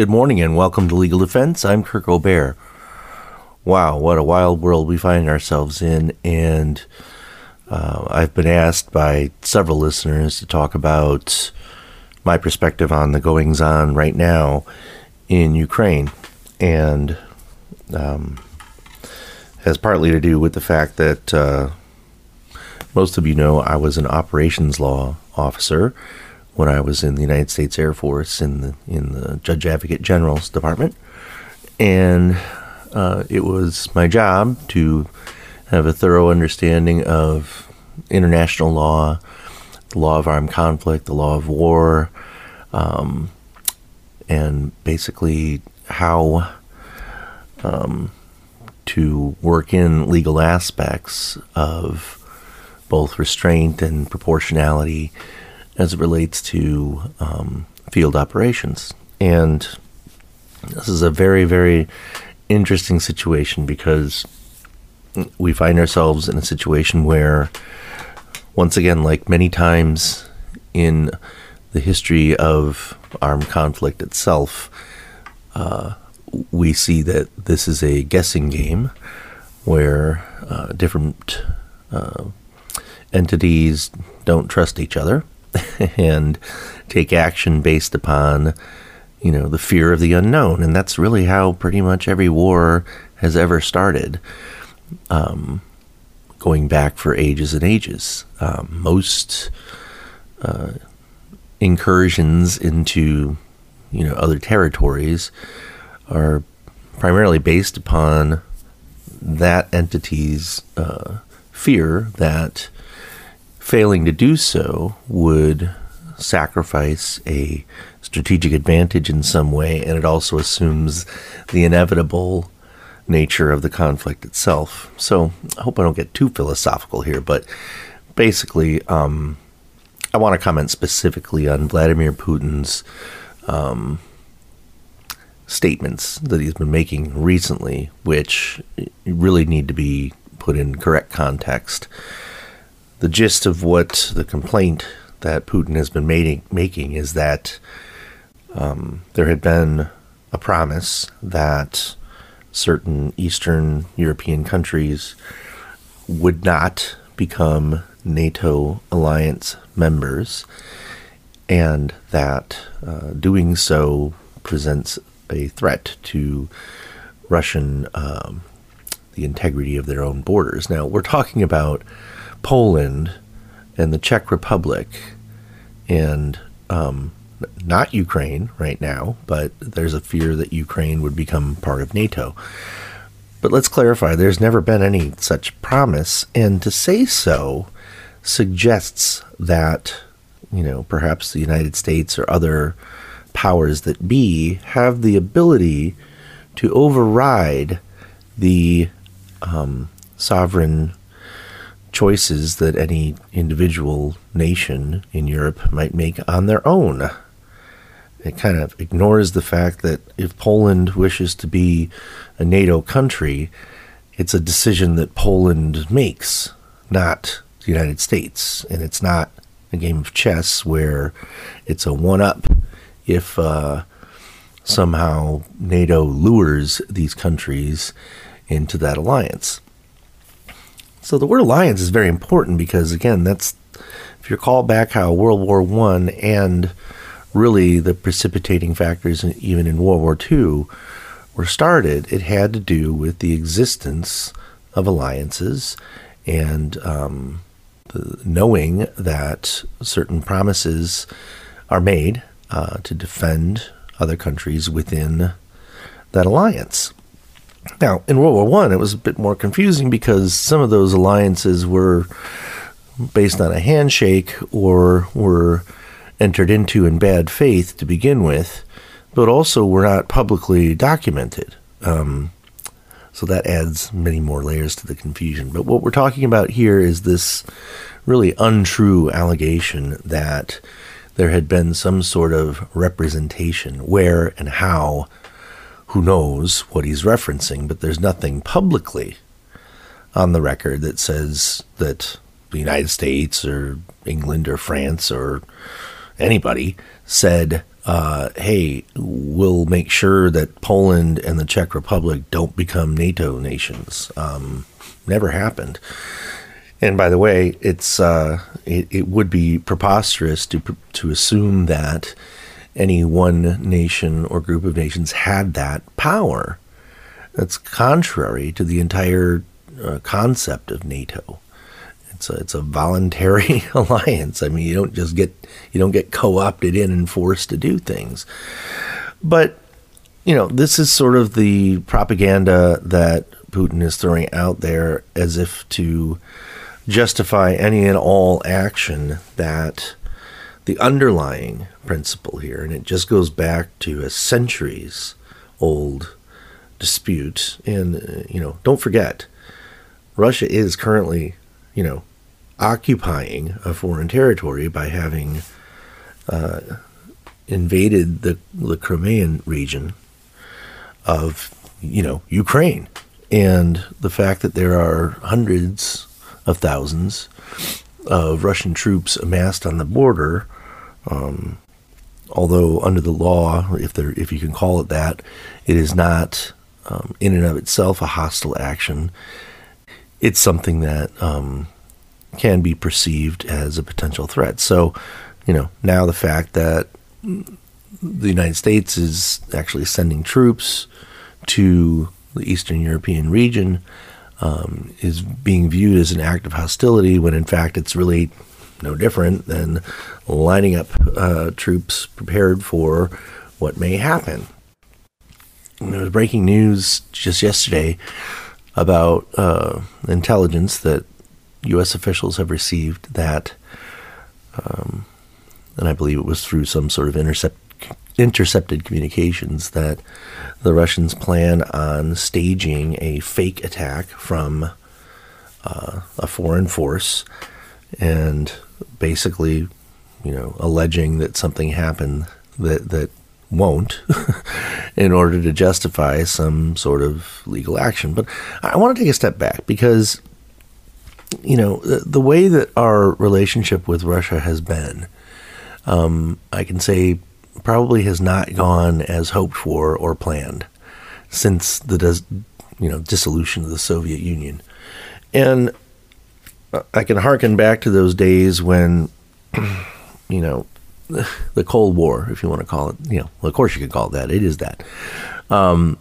Good morning and welcome to Legal Defense. I'm Kirk O'Bear. Wow, what a wild world we find ourselves in. And uh, I've been asked by several listeners to talk about my perspective on the goings on right now in Ukraine. And um, has partly to do with the fact that uh, most of you know I was an operations law officer when I was in the United States Air Force in the in the Judge Advocate General's department, and uh, it was my job to have a thorough understanding of international law, the law of armed conflict, the law of war, um, and basically how um, to work in legal aspects of both restraint and proportionality as it relates to um, field operations. And this is a very, very interesting situation because we find ourselves in a situation where, once again, like many times in the history of armed conflict itself, uh, we see that this is a guessing game where uh, different uh, entities don't trust each other and take action based upon you know the fear of the unknown. And that's really how pretty much every war has ever started. Um, going back for ages and ages. Um, most uh, incursions into you know other territories are primarily based upon that entity's uh, fear that failing to do so would sacrifice a strategic advantage in some way, and it also assumes the inevitable nature of the conflict itself. So I hope I don't get too philosophical here, but basically, um, I want to comment specifically on Vladimir Putin's um, statements that he's been making recently, which really need to be put in correct context. The gist of what the complaint that Putin has been making, is that um, there had been a promise that certain Eastern European countries would not become NATO alliance members, and that uh, doing so presents a threat to Russian um, the integrity of their own borders. Now we're talking about Poland and the Czech Republic, and um, not Ukraine right now, but there's a fear that Ukraine would become part of NATO. But let's clarify there's never been any such promise, and to say so suggests that, you know, perhaps the United States or other powers that be have the ability to override the um, sovereign choices that any individual nation in Europe might make on their own. It kind of ignores the fact that if Poland wishes to be a NATO country, it's a decision that Poland makes, not the United States. And it's not a game of chess where it's a one up if uh, somehow NATO lures these countries into that alliance. So the word alliance is very important because again, that's if you recall back how World War One and really the precipitating factors even in World War II were started, it had to do with the existence of alliances and um, knowing that certain promises are made uh, to defend other countries within that alliance. Now, in World War One, it was a bit more confusing because some of those alliances were based on a handshake or were entered into in bad faith to begin with, but also were not publicly documented. Um, so that adds many more layers to the confusion. But what we're talking about here is this really untrue allegation that there had been some sort of representation where and how who knows what he's referencing, but there's nothing publicly on the record that says that the United States or England or France or anybody said uh, hey, we'll make sure that Poland and the Czech Republic don't become NATO nations. Um, never happened. And by the way, it's uh, it, it would be preposterous to to assume that any one nation or group of nations had that power. That's contrary to the entire uh, concept of NATO. It's a, it's a voluntary alliance. I mean, you don't just get you don't get co-opted in and forced to do things. But you know, this is sort of the propaganda that Putin is throwing out there as if to justify any and all action that the underlying principle here, and it just goes back to a centuries old dispute. And, uh, you know, don't forget, Russia is currently, you know, occupying a foreign territory by having uh, invaded the, the Crimean region of, you know, Ukraine. And the fact that there are hundreds of thousands of Russian troops amassed on the border, um, although under the law, if there, if you can call it that, it is not um, in and of itself a hostile action. It's something that um, can be perceived as a potential threat. So, you know, now the fact that the United States is actually sending troops to the Eastern European region um, is being viewed as an act of hostility when in fact it's really no different than lining up uh, troops prepared for what may happen. And there was breaking news just yesterday about uh, intelligence that U.S. officials have received that, um, and I believe it was through some sort of intercept, intercepted communications that the Russians plan on staging a fake attack from uh, a foreign force and basically, you know, alleging that something happened that that won't in order to justify some sort of legal action. But I want to take a step back because you know the, the way that our relationship with Russia has been, um, I can say probably has not gone as hoped for or planned since the you know dissolution of the Soviet Union, and I can harken back to those days when you know the Cold War, if you want to call it, you know, well, of course you can call it that. It is that. Um,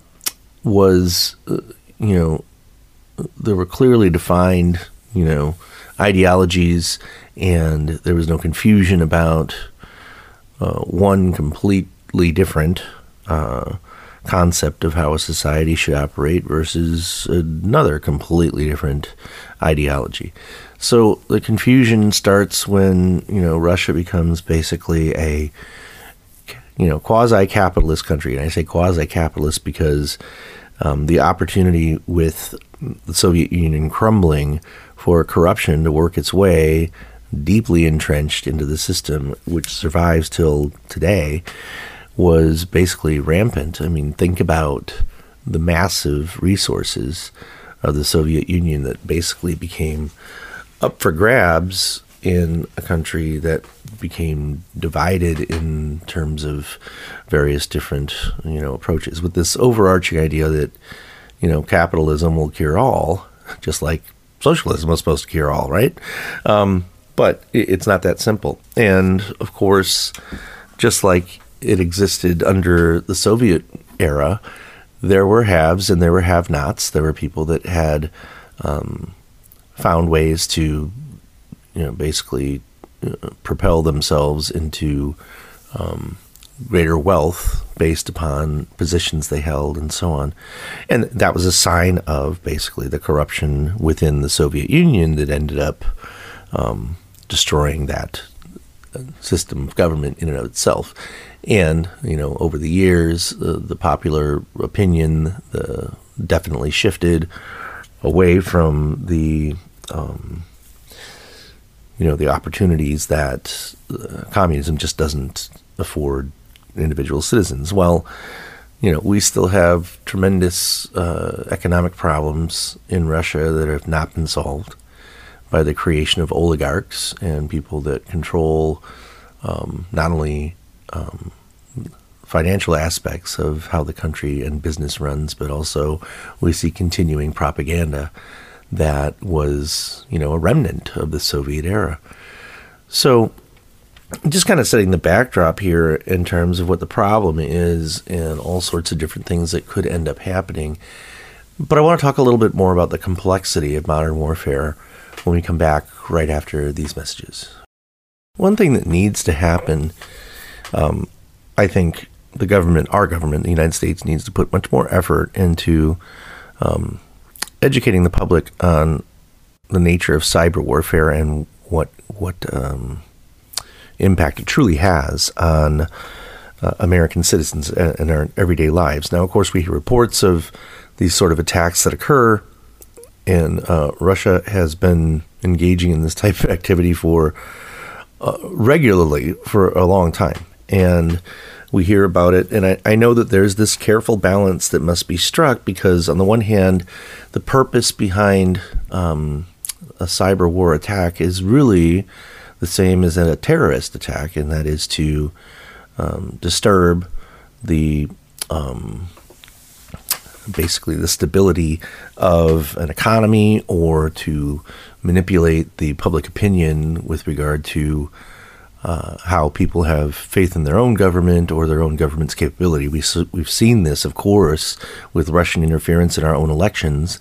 was uh, you know there were clearly defined you know ideologies, and there was no confusion about uh, one completely different uh, concept of how a society should operate versus another completely different ideology. So the confusion starts when you know Russia becomes basically a you know quasi-capitalist country, and I say quasi-capitalist because um, the opportunity with the Soviet Union crumbling for corruption to work its way deeply entrenched into the system, which survives till today, was basically rampant. I mean, think about the massive resources of the Soviet Union that basically became up for grabs in a country that became divided in terms of various different you know approaches with this overarching idea that you know capitalism will cure all just like socialism was supposed to cure all right um, but it's not that simple. And of course, just like it existed under the Soviet era, there were haves and there were have nots. There were people that had um, found ways to, you know, basically uh, propel themselves into um, greater wealth based upon positions they held and so on. And that was a sign of basically the corruption within the Soviet Union that ended up um, destroying that system of government in and of itself. And you know, over the years, uh, the popular opinion uh, definitely shifted away from the um, you know the opportunities that uh, communism just doesn't afford individual citizens. Well, you know, we still have tremendous uh, economic problems in Russia that have not been solved by the creation of oligarchs and people that control um, not only um, financial aspects of how the country and business runs, but also we see continuing propaganda that was, you know, a remnant of the Soviet era. So, just kind of setting the backdrop here in terms of what the problem is and all sorts of different things that could end up happening. But I want to talk a little bit more about the complexity of modern warfare when we come back right after these messages. One thing that needs to happen, um, I think the government, our government, the United States, needs to put much more effort into um, educating the public on the nature of cyber warfare and what what um, impact it truly has on uh, American citizens and our everyday lives. Now, of course, we hear reports of these sort of attacks that occur, and uh, Russia has been engaging in this type of activity for uh, regularly for a long time, and we hear about it. And I, I know that there's this careful balance that must be struck because, on the one hand, the purpose behind um, a cyber war attack is really the same as in a terrorist attack, and that is to um, disturb the um, basically the stability of an economy or to manipulate the public opinion with regard to uh, how people have faith in their own government or their own government's capability. We, we've seen this, of course, with Russian interference in our own elections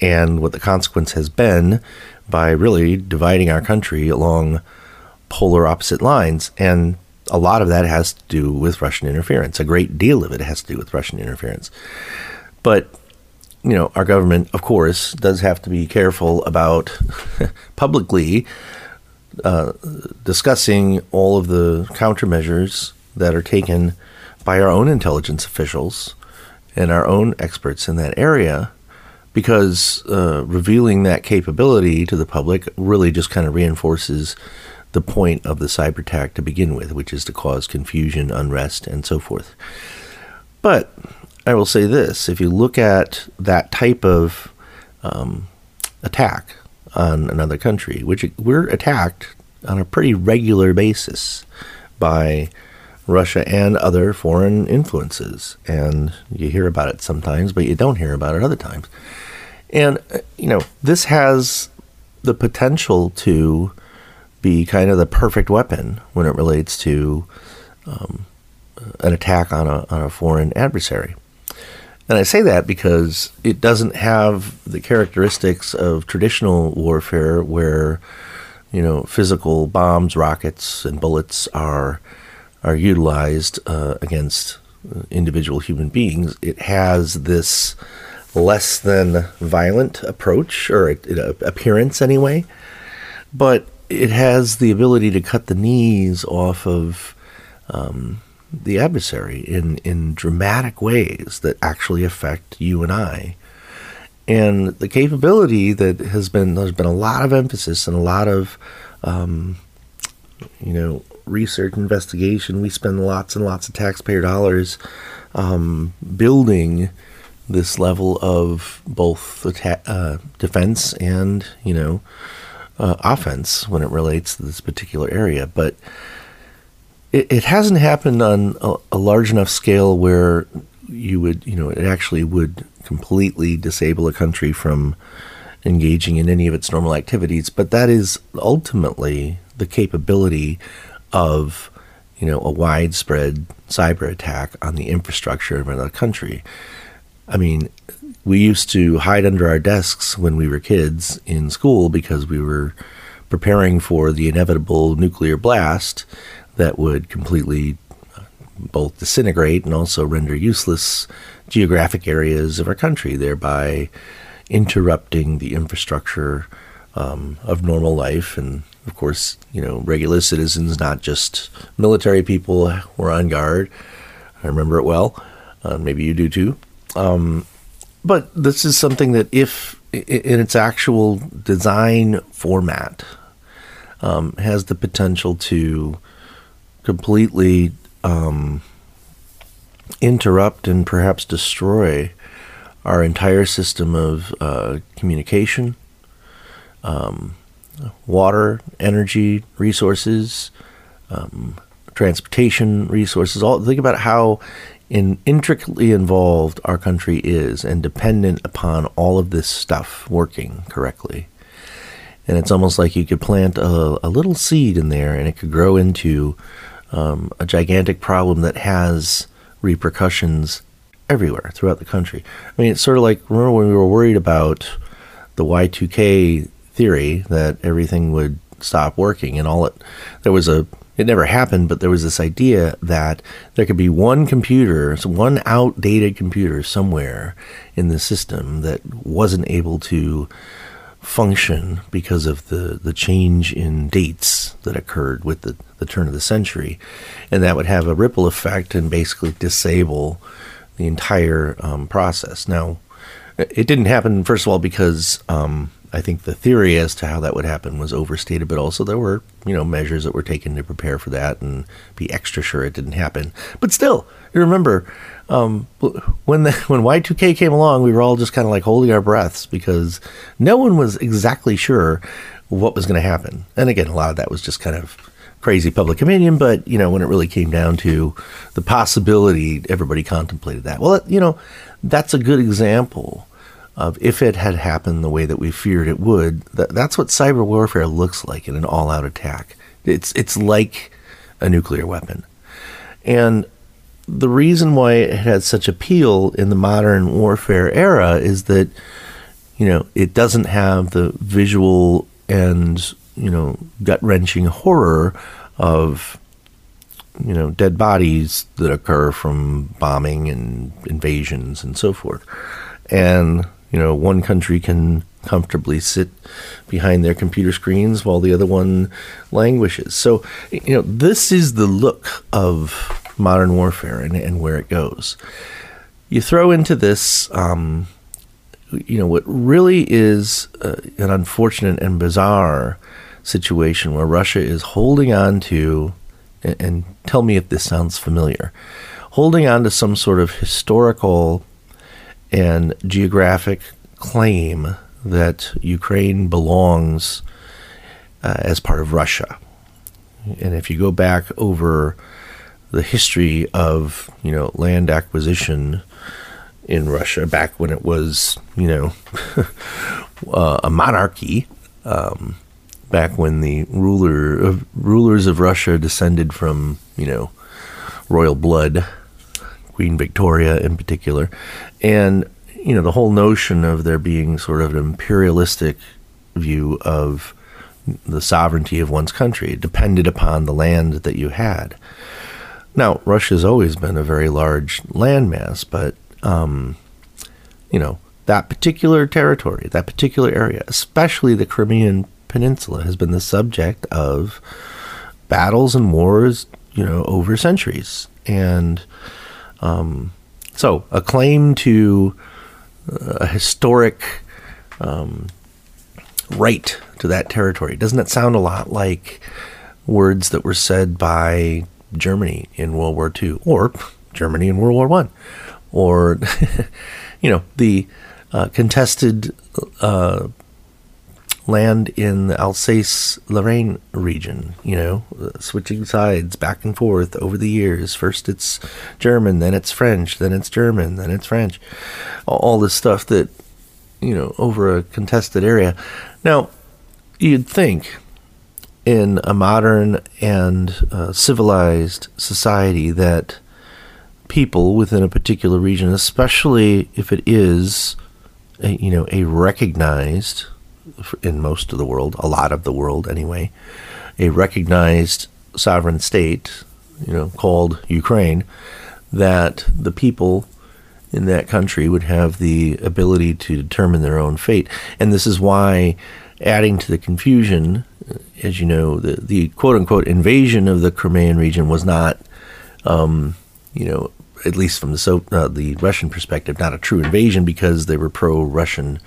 and what the consequence has been by really dividing our country along polar opposite lines. And a lot of that has to do with Russian interference. A great deal of it has to do with Russian interference. But, you know, our government, of course, does have to be careful about publicly uh, discussing all of the countermeasures that are taken by our own intelligence officials and our own experts in that area because uh, revealing that capability to the public really just kind of reinforces the point of the cyber attack to begin with, which is to cause confusion, unrest, and so forth. But I will say this if you look at that type of um, attack on another country, which we're attacked on a pretty regular basis by Russia and other foreign influences. And you hear about it sometimes, but you don't hear about it other times. And, uh, you know, this has the potential to be kind of the perfect weapon when it relates to um, an attack on a, on a foreign adversary. And I say that because it doesn't have the characteristics of traditional warfare where, you know, physical bombs, rockets, and bullets are are utilized uh, against individual human beings. It has this less than violent approach or appearance anyway, but it has the ability to cut the knees off of um, the adversary in, in dramatic ways that actually affect you and I. And the capability that has been, there's been a lot of emphasis and a lot of, um, you know, research investigation. We spend lots and lots of taxpayer dollars um, building this level of both uh, defense and, you know, uh, offense when it relates to this particular area, but it, it hasn't happened on a, a, large enough scale where you would, you know, it actually would completely disable a country from engaging in any of its normal activities. But that is ultimately the capability of, you know, a widespread cyber attack on the infrastructure of another country. I mean, we used to hide under our desks when we were kids in school because we were preparing for the inevitable nuclear blast that would completely uh, both disintegrate and also render useless geographic areas of our country, thereby interrupting the infrastructure um, of normal life. And of course, you know, regular citizens, not just military people, were on guard. I remember it well. Uh, maybe you do too. Um, but this is something that, if in its actual design format, um, has the potential to completely um, interrupt and perhaps destroy our entire system of uh, communication, um, water, energy, resources, um, transportation resources. All think about how in, intricately involved our country is and dependent upon all of this stuff working correctly. And it's almost like you could plant a, a little seed in there and it could grow into um, a gigantic problem that has repercussions everywhere throughout the country. I mean, it's sort of like remember when we were worried about the Y2K theory that everything would stop working and all it there was a it never happened, but there was this idea that there could be one computer, one outdated computer somewhere in the system that wasn't able to function because of the, the change in dates that occurred with the, the turn of the century. And that would have a ripple effect and basically disable the entire um, process. Now, it didn't happen, first of all, because um, I think the theory as to how that would happen was overstated, but also there were, you know, measures that were taken to prepare for that and be extra sure it didn't happen. But still, you remember um, when the, when Y2K came along, we were all just kind of like holding our breaths because no one was exactly sure what was going to happen. And again, a lot of that was just kind of crazy public opinion, but you know, when it really came down to the possibility, everybody contemplated that. Well, you know, that's a good example of if it had happened the way that we feared it would, that, that's what cyber warfare looks like in an all-out attack. It's it's like a nuclear weapon, and the reason why it had such appeal in the modern warfare era is that you know it doesn't have the visual and you know gut wrenching horror of you know dead bodies that occur from bombing and invasions and so forth, and you know, one country can comfortably sit behind their computer screens while the other one languishes. So, you know, this is the look of modern warfare and, and where it goes. You throw into this, um, you know, what really is uh, an unfortunate and bizarre situation where Russia is holding on to, and, and tell me if this sounds familiar, holding on to some sort of historical and geographic claim that Ukraine belongs uh, as part of Russia. And if you go back over the history of you know land acquisition in Russia, back when it was you know uh, a monarchy, um, back when the ruler rulers of Russia descended from you know royal blood, Queen Victoria in particular, and you know the whole notion of there being sort of an imperialistic view of the sovereignty of one's country depended upon the land that you had. Now, Russia's always been a very large landmass, but um, you know that particular territory, that particular area, especially the Crimean Peninsula, has been the subject of battles and wars, you know, over centuries, and um, so a claim to a historic um, right to that territory. Doesn't it sound a lot like words that were said by Germany in World War II or Germany in World War One, or you know the uh, contested uh, land in the Alsace Lorraine region, you know, switching sides back and forth over the years. First it's German, then it's French, then it's German, then it's French. All this stuff that, you know, over a contested area. Now, you'd think in a modern and uh, civilized society that people within a particular region, especially if it is, a, you know, a recognized in most of the world, a lot of the world anyway, a recognized sovereign state, you know, called Ukraine, that the people in that country would have the ability to determine their own fate. And this is why, adding to the confusion, as you know, the, the quote unquote invasion of the Crimean region was not, um, you know, at least from the so, uh, the Russian perspective, not a true invasion because they were pro Russian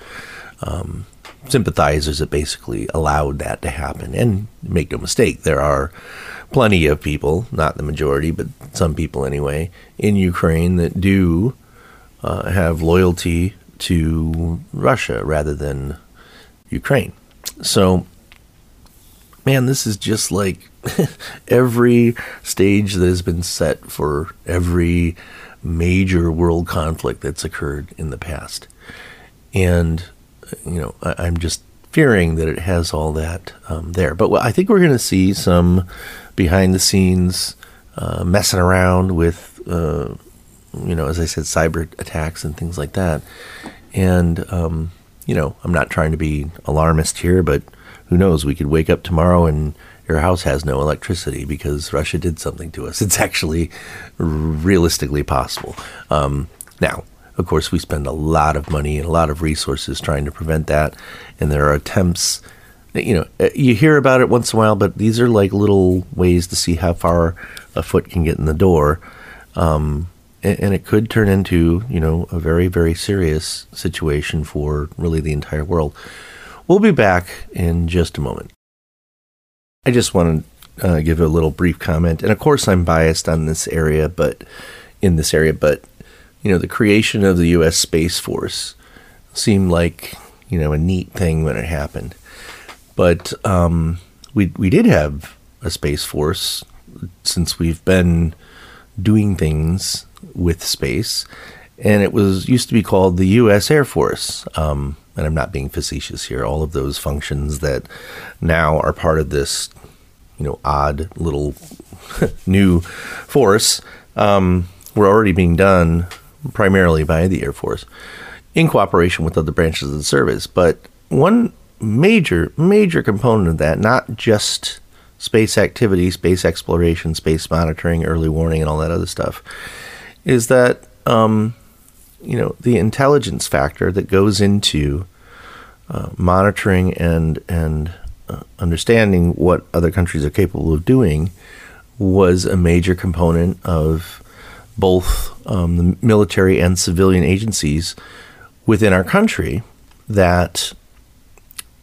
um, sympathizers that basically allowed that to happen. And make no mistake, there are plenty of people, not the majority, but some people anyway, in Ukraine that do uh, have loyalty to Russia rather than Ukraine. So, man, this is just like every stage that has been set for every major world conflict that's occurred in the past. And, you know, I, am just fearing that it has all that um, there. But I think we're going to see some behind the scenes uh, messing around with, uh, you know, as I said, cyber attacks and things like that. And, um, you know, I'm not trying to be alarmist here, but who knows? We could wake up tomorrow and your house has no electricity because Russia did something to us. It's actually realistically possible. Um, now, of course, we spend a lot of money and a lot of resources trying to prevent that, and there are attempts. You know, uh, you hear about it once in a while, but these are like little ways to see how far a foot can get in the door. Um, and, and it could turn into, you know, a very, very serious situation for really the entire world. We'll be back in just a moment. I just want to uh, give a little brief comment, and of course, I'm biased on this area, but in this area, but you know, the creation of the U.S. Space Force seemed like you know a neat thing when it happened, but um, we we did have a space force since we've been doing things with space, and it was used to be called the U.S. Air Force. Um, and I'm not being facetious here. All of those functions that now are part of this, you know, odd little new force um, were already being done primarily by the Air Force in cooperation with other branches of the service. But one major, major component of that, not just space activity, space exploration, space monitoring, early warning, and all that other stuff, is that um, you know the intelligence factor that goes into uh, monitoring and and uh, understanding what other countries are capable of doing was a major component of both um, the military and civilian agencies within our country that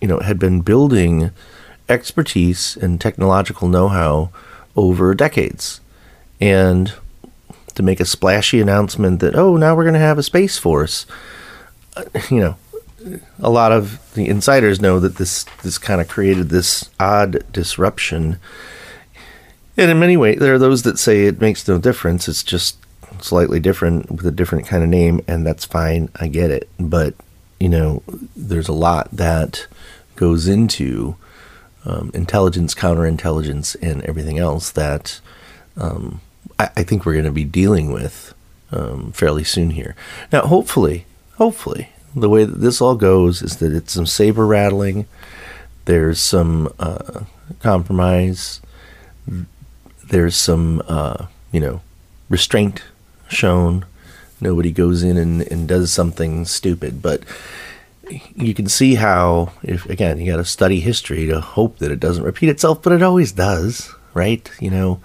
you know had been building expertise and technological know-how over decades. And to make a splashy announcement that oh now we're going to have a space force uh, you know a lot of the insiders know that this this kind of created this odd disruption and in many ways there are those that say it makes no difference it's just slightly different with a different kind of name and that's fine i get it but you know there's a lot that goes into um, intelligence counterintelligence and everything else that um, I, I think we're going to be dealing with um, fairly soon here. Now, hopefully, hopefully, the way that this all goes is that it's some saber rattling. There's some uh, compromise. There's some, uh, you know, restraint shown. Nobody goes in and, and does something stupid. But you can see how, if again, you got to study history to hope that it doesn't repeat itself, but it always does, right? You know,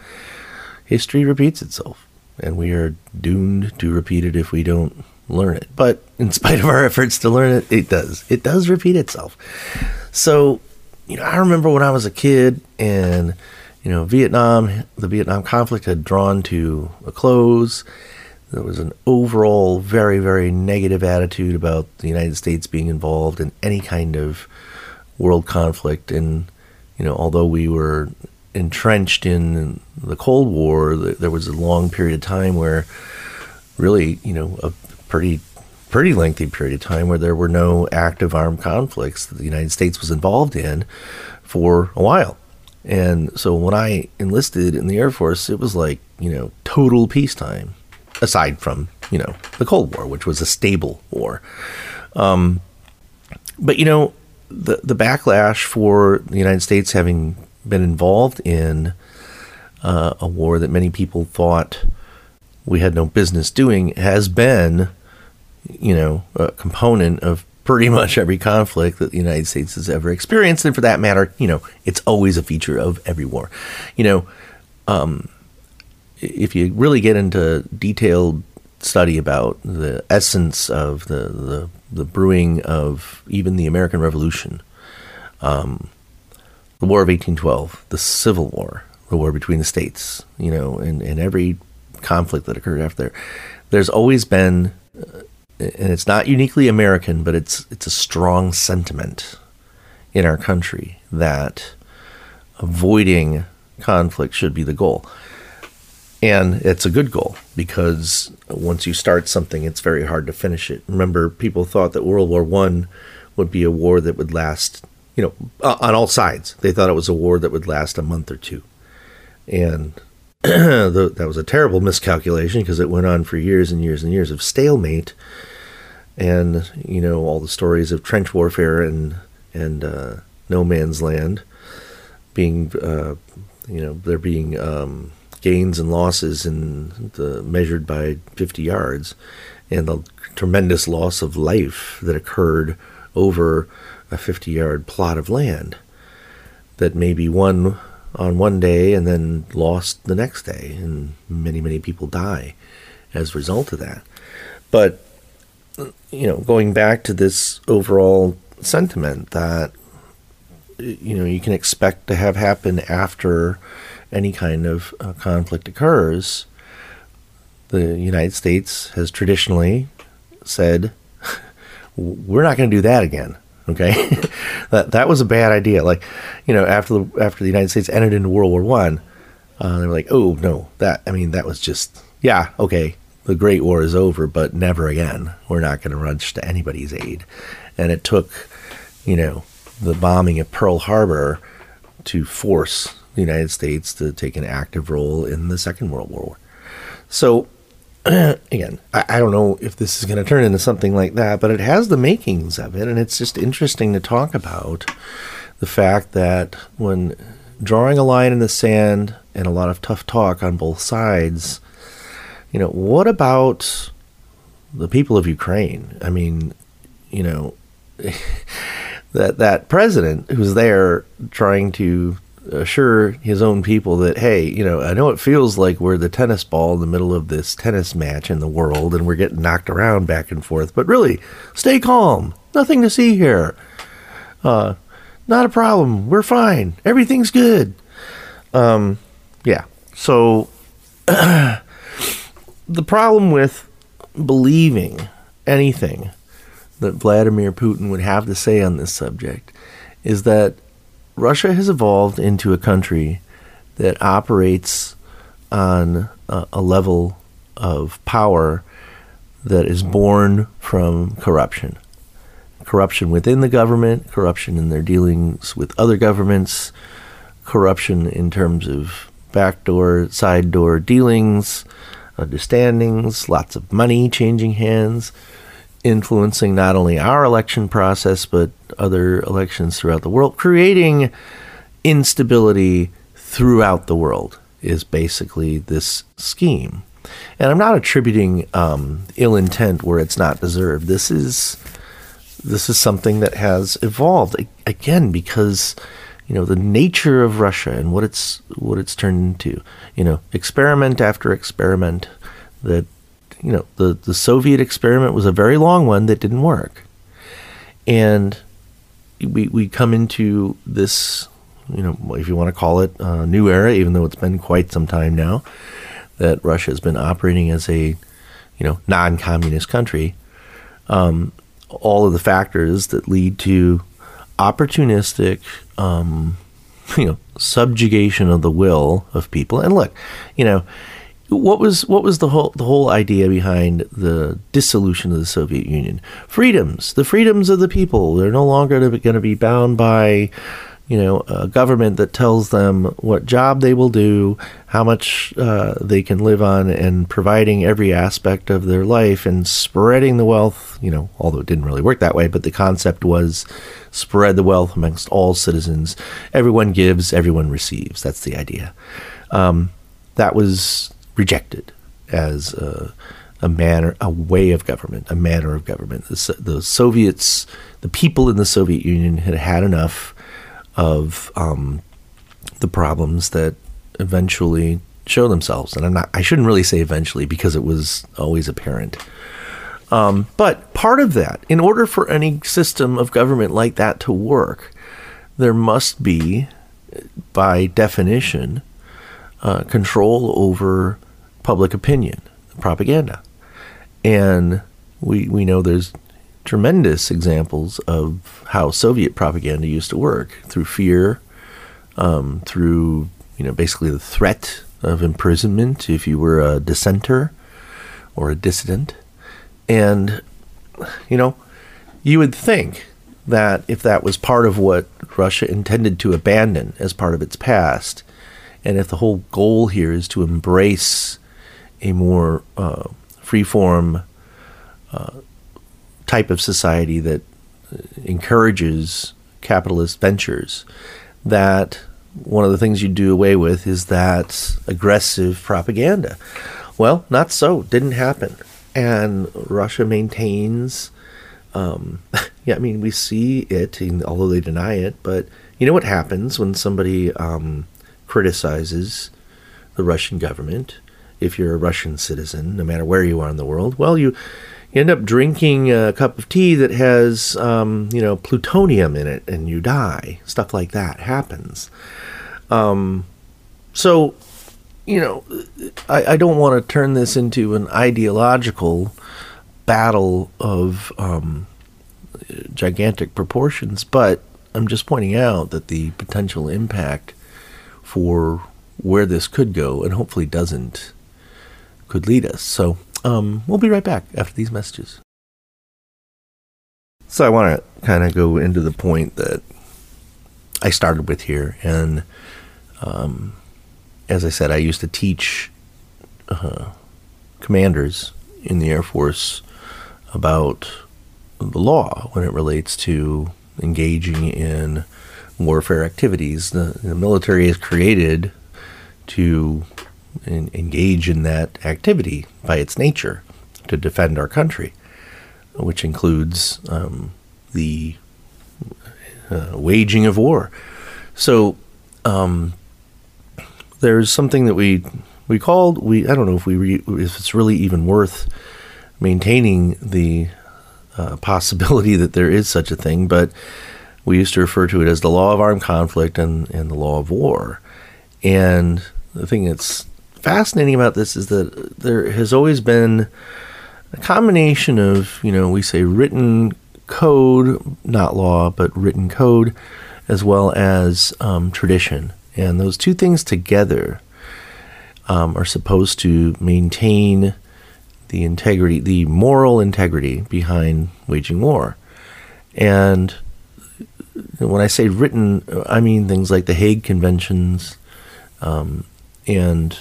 history repeats itself, and we are doomed to repeat it if we don't learn it. But in spite of our efforts to learn it, it does. It does repeat itself. So, you know, I remember when I was a kid and, you know, Vietnam, the Vietnam conflict had drawn to a close. There was an overall very, very negative attitude about the United States being involved in any kind of world conflict. And, you know, although we were entrenched in the Cold War, there was a long period of time where really, you know, a pretty pretty lengthy period of time where there were no active armed conflicts that the United States was involved in for a while. And so when I enlisted in the Air Force, it was like, you know, total peacetime, aside from, you know, the Cold War, which was a stable war. Um, but, you know, the, the backlash for the United States having been involved in uh, a war that many people thought we had no business doing has been, you know, a component of pretty much every conflict that the United States has ever experienced. And for that matter, you know, it's always a feature of every war. You know, um, if you really get into detailed study about the essence of the, the, the brewing of even the American Revolution, um, the War of 1812, the Civil War, the war between the states, you know, and, and every conflict that occurred after there, there's always been, uh, and it's not uniquely American, but it's it's a strong sentiment in our country that avoiding conflict should be the goal. And it's a good goal because once you start something, it's very hard to finish it. Remember, people thought that World War One would be a war that would last, you know, on all sides. They thought it was a war that would last a month or two, and that was a terrible miscalculation because it went on for years and years and years of stalemate, and you know all the stories of trench warfare and and uh, no man's land being, uh, you know, there being um, gains and losses in the measured by 50 yards, and the tremendous loss of life that occurred over a 50 yard plot of land that maybe won on one day and then lost the next day, and many, many people die as a result of that. But, you know, going back to this overall sentiment that, you know, you can expect to have happen after any kind of uh, conflict occurs, the United States has traditionally said, "We're not going to do that again." Okay, that that was a bad idea. Like, you know, after the after the United States entered into World War One, uh, they were like, "Oh no, that I mean, that was just yeah, okay." The Great War is over, but never again. We're not going to rush to anybody's aid. And it took, you know, the bombing of Pearl Harbor to force the United States to take an active role in the Second World War. So, again, I, I, don't know if this is going to turn into something like that, but it has the makings of it, and it's just interesting to talk about the fact that when drawing a line in the sand and a lot of tough talk on both sides, you know, what about the people of Ukraine? I mean, you know, that that president who's there trying to assure his own people that hey, you know, I know it feels like we're the tennis ball in the middle of this tennis match in the world and we're getting knocked around back and forth, but really, stay calm. Nothing to see here. Uh, not a problem. We're fine. Everything's good. Um, yeah. So the problem with believing anything that Vladimir Putin would have to say on this subject is that Russia has evolved into a country that operates on a, level of power that is born from corruption. Corruption within the government, corruption in their dealings with other governments, corruption in terms of backdoor, side door dealings, understandings, lots of money changing hands, influencing not only our election process but other elections throughout the world, creating instability throughout the world is basically this scheme. And I'm not attributing um, ill intent where it's not deserved. This is this is something that has evolved again because you know the nature of Russia and what it's what it's turned into. You know, experiment after experiment that you know, the, the Soviet experiment was a very long one that didn't work. And we, we come into this, you know, if you want to call it a new era, even though it's been quite some time now that Russia has been operating as a, you know, non communist country. Um, all of the factors that lead to opportunistic, um, you know, subjugation of the will of people. And look, you know, what was what was the whole the whole idea behind the dissolution of the Soviet Union? Freedoms, the freedoms of the people. They're no longer going to be bound by, you know, a government that tells them what job they will do, how much uh, they can live on, and providing every aspect of their life and spreading the wealth. You know, although it didn't really work that way, but the concept was spread the wealth amongst all citizens. Everyone gives, everyone receives. That's the idea. Um, that was rejected as a, a manner, a way of government, a manner of government. The, the, Soviets, the people in the Soviet Union had had enough of um, the problems that eventually show themselves. And I'm not, I shouldn't really say eventually because it was always apparent. Um, but part of that, in order for any system of government like that to work, there must be, by definition, uh, control over public opinion, propaganda. And we, we know there's tremendous examples of how Soviet propaganda used to work through fear, um, through you know, basically the threat of imprisonment if you were a dissenter or a dissident. And, you know, you would think that if that was part of what Russia intended to abandon as part of its past, and if the whole goal here is to embrace a more uh, freeform uh, type of society that encourages capitalist ventures, that one of the things you do away with is that aggressive propaganda. Well, not so. Didn't happen. And Russia maintains. Um, yeah, I mean, we see it, although they deny it. But you know what happens when somebody um, criticizes the Russian government? If you're a Russian citizen, no matter where you are in the world, well, you you end up drinking a cup of tea that has, um, you know, plutonium in it, and you die. Stuff like that happens. Um, so, you know, I, I don't want to turn this into an ideological battle of um, gigantic proportions, but I'm just pointing out that the potential impact for where this could go, and hopefully doesn't, could lead us. So, um, we'll be right back after these messages. So I want to kind of go into the point that I started with here, and um, as I said, I used to teach uh, commanders in the Air Force about the law when it relates to engaging in warfare activities. The, the military is created to engage in that activity by its nature to defend our country, which includes um, the uh, waging of war. So um, there's something that we we called we I don't know if we re, if it's really even worth maintaining the uh, possibility that there is such a thing, but we used to refer to it as the law of armed conflict and, and the law of war. And the thing that's fascinating about this is that there has always been a combination of, you know, we say written code, not law, but written code, as well as um, tradition. And those two things together um, are supposed to maintain the integrity, the moral integrity behind waging war. And when I say written, I mean things like the Hague Conventions um, and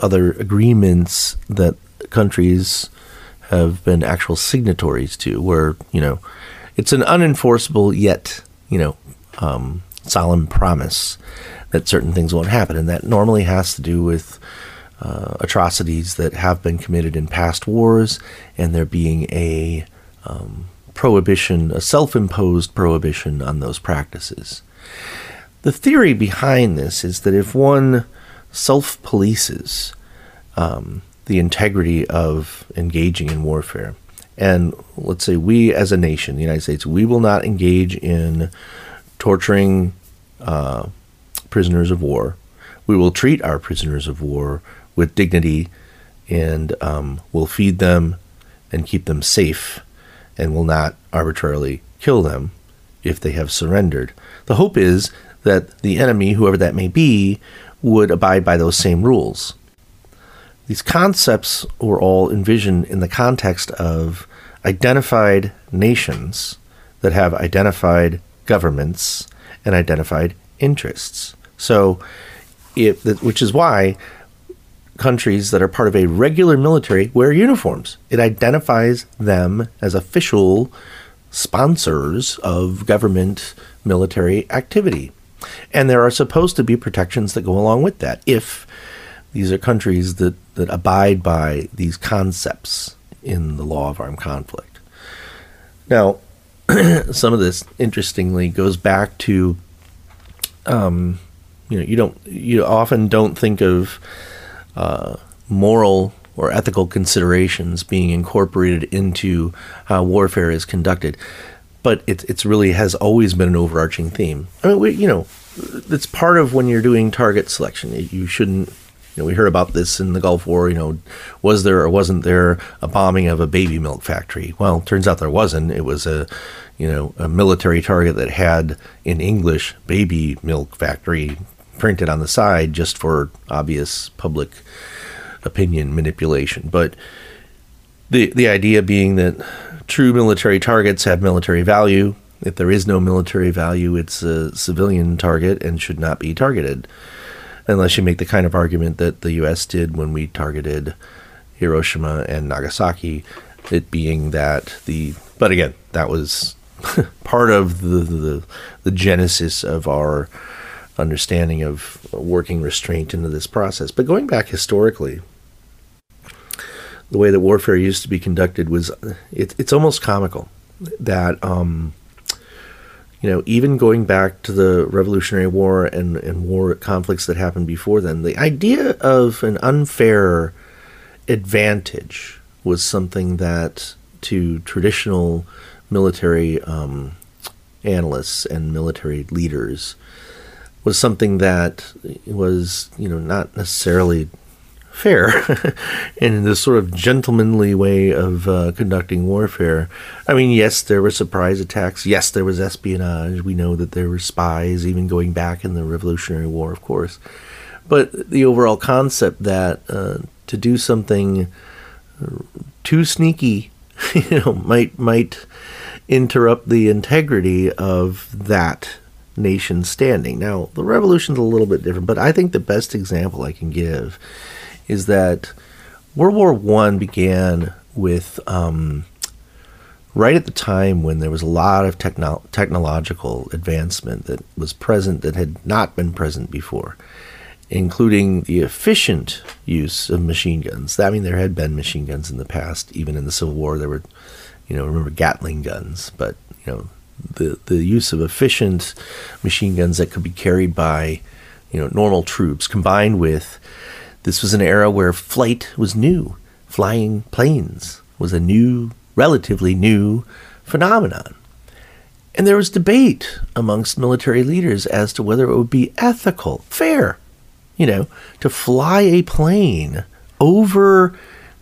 other agreements that countries have been actual signatories to, where you know it's an unenforceable yet you know um, solemn promise that certain things won't happen, and that normally has to do with uh, atrocities that have been committed in past wars, and there being a um, prohibition, a self-imposed prohibition on those practices. The theory behind this is that if one self polices um, the integrity of engaging in warfare. And let's say we as a nation, the United States, we will not engage in torturing uh, prisoners of war. We will treat our prisoners of war with dignity and um, will feed them and keep them safe and will not arbitrarily kill them if they have surrendered. The hope is that the enemy, whoever that may be, would abide by those same rules. These concepts were all envisioned in the context of identified nations that have identified governments and identified interests. So, it, which is why countries that are part of a regular military wear uniforms. It identifies them as official sponsors of government military activity. And there are supposed to be protections that go along with that if these are countries that, that abide by these concepts in the law of armed conflict. Now, some of this, interestingly, goes back to, um, you know, you don't, you often don't think of uh, moral or ethical considerations being incorporated into how warfare is conducted but it it's really has always been an overarching theme. I mean, we, you know, it's part of when you're doing target selection. You shouldn't. You know, we heard about this in the Gulf War. You know, was there or wasn't there a bombing of a baby milk factory? Well, turns out there wasn't. It was a, you know, a military target that had in English baby milk factory printed on the side just for obvious public opinion manipulation. But the the idea being that true military targets have military value. If there is no military value, it's a civilian target and should not be targeted, unless you make the kind of argument that the U.S. did when we targeted Hiroshima and Nagasaki. It being that the, but again, that was part of the, the the genesis of our understanding of working restraint into this process. But going back historically, the way that warfare used to be conducted was it, it's almost comical that um, you know even going back to the Revolutionary War and, and war conflicts that happened before then, the idea of an unfair advantage was something that to traditional military um, analysts and military leaders was something that was you know not necessarily fair in this sort of gentlemanly way of uh, conducting warfare. I mean, yes, there were surprise attacks. Yes, there was espionage. We know that there were spies, even going back in the Revolutionary War, of course. But the overall concept that uh, to do something too sneaky, you know, might might interrupt the integrity of that nation standing. Now, the revolution's a little bit different, but I think the best example I can give is that World War One began with um, right at the time when there was a lot of techno- technological advancement that was present that had not been present before, including the efficient use of machine guns. I mean, there had been machine guns in the past, even in the Civil War. There were, you know, remember Gatling guns, but you know, the the use of efficient machine guns that could be carried by, you know, normal troops, combined with this was an era where flight was new. Flying planes was a new, relatively new phenomenon. And there was debate amongst military leaders as to whether it would be ethical, fair, you know, to fly a plane over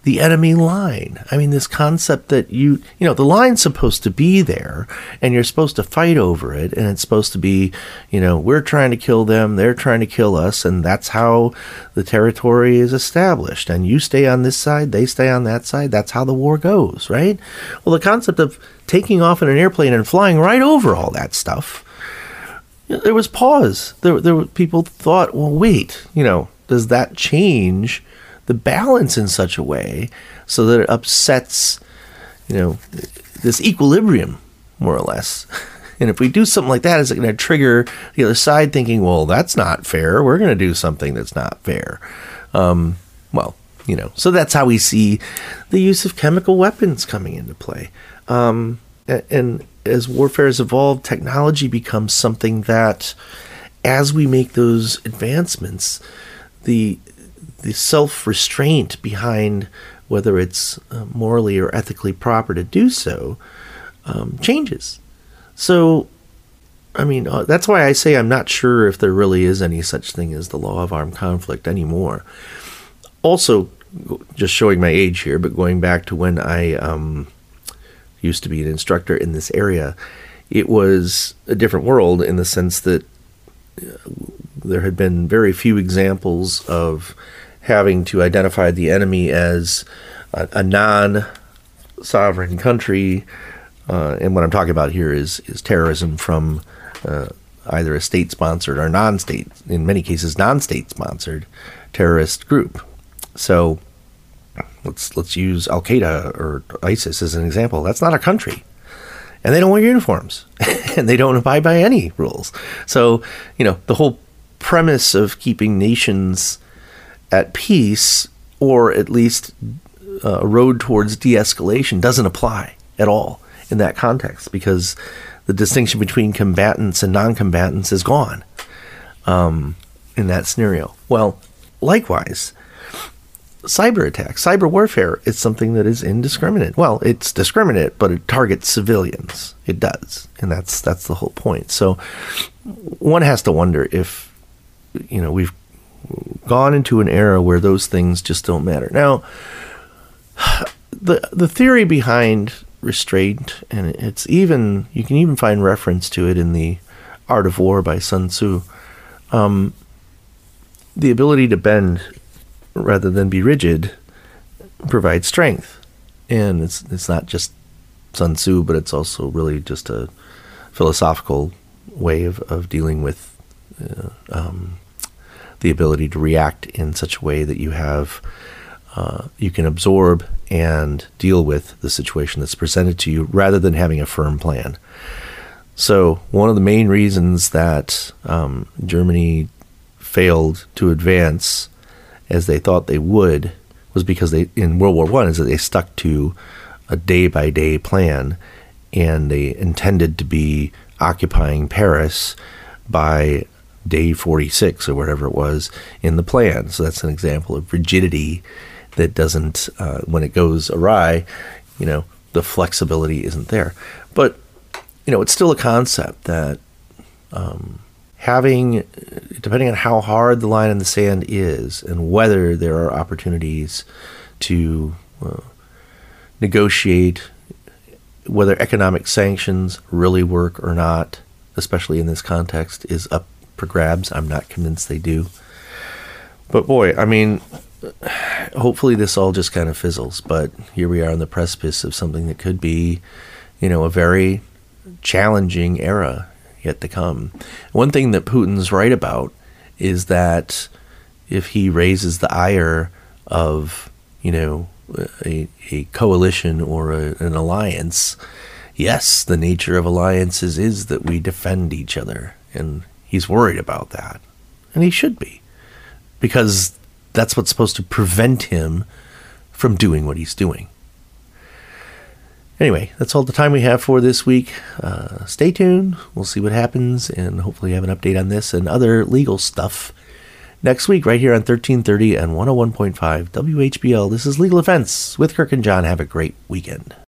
the enemy line. I mean, this concept that you, you know, the line's supposed to be there and you're supposed to fight over it. And it's supposed to be, you know, we're trying to kill them, they're trying to kill us. And that's how the territory is established. And you stay on this side, they stay on that side. That's how the war goes, right? Well, the concept of taking off in an airplane and flying right over all that stuff, there was pause. There, there were people thought, well, wait, you know, does that change? The balance in such a way so that it upsets, you know, this equilibrium, more or less. And if we do something like that, is it going to trigger the other side thinking, well, that's not fair. We're going to do something that's not fair. Um, well, you know, so that's how we see the use of chemical weapons coming into play. Um, and, and as warfare has evolved, technology becomes something that, as we make those advancements, the the self restraint behind whether it's uh, morally or ethically proper to do so um, changes. So, I mean, uh, that's why I say I'm not sure if there really is any such thing as the law of armed conflict anymore. Also, just showing my age here, but going back to when I um, used to be an instructor in this area, it was a different world in the sense that uh, there had been very few examples of having to identify the enemy as a, a non sovereign country. Uh, and what I'm talking about here is, is terrorism from uh, either a state sponsored or non state, in many cases, non state sponsored terrorist group. So let's let's use Al Qaeda or ISIS as an example. That's not a country, and they don't wear uniforms, and they don't abide by any rules. So you know the whole premise of keeping nations at peace, or at least uh, a road towards de escalation, doesn't apply at all in that context because the distinction between combatants and non combatants is gone um, in that scenario. Well, likewise, cyber attacks, cyber warfare is something that is indiscriminate. Well, it's discriminate, but it targets civilians. It does, and that's that's the whole point. So one has to wonder if you know we've gone into an era where those things just don't matter. Now, the the theory behind restraint, and it's even you can even find reference to it in the Art of War by Sun Tzu. Um, the ability to bend rather than be rigid provides strength. And it's it's not just Sun Tzu, but it's also really just a philosophical way of, of dealing with uh, um, the ability to react in such a way that you have uh, you can absorb and deal with the situation that's presented to you rather than having a firm plan. So one of the main reasons that um, Germany failed to advance as they thought they would was because they in World War One is that they stuck to a day by day plan, and they intended to be occupying Paris by day 46 or whatever it was in the plan. So that's an example of rigidity that doesn't, uh, when it goes awry, you know, the flexibility isn't there. But, you know, it's still a concept that um, having, depending on how hard the line in the sand is and whether there are opportunities to uh, negotiate whether economic sanctions really work or not, especially in this context, is up for grabs. I'm not convinced they do. But boy, I mean, hopefully this all just kind of fizzles. But here we are on the precipice of something that could be, you know, a very challenging era yet to come. One thing that Putin's right about is that if he raises the ire of, you know, a, a coalition or a, an alliance, yes, the nature of alliances is that we defend each other. And he's worried about that. And he should be. Because that's what's supposed to prevent him from doing what he's doing. Anyway, that's all the time we have for this week. Uh, stay tuned. We'll see what happens and hopefully have an update on this and other legal stuff next week, right here on 1330 and 101.5 WHBL. This is Legal Defense with Kirk and John. Have a great weekend.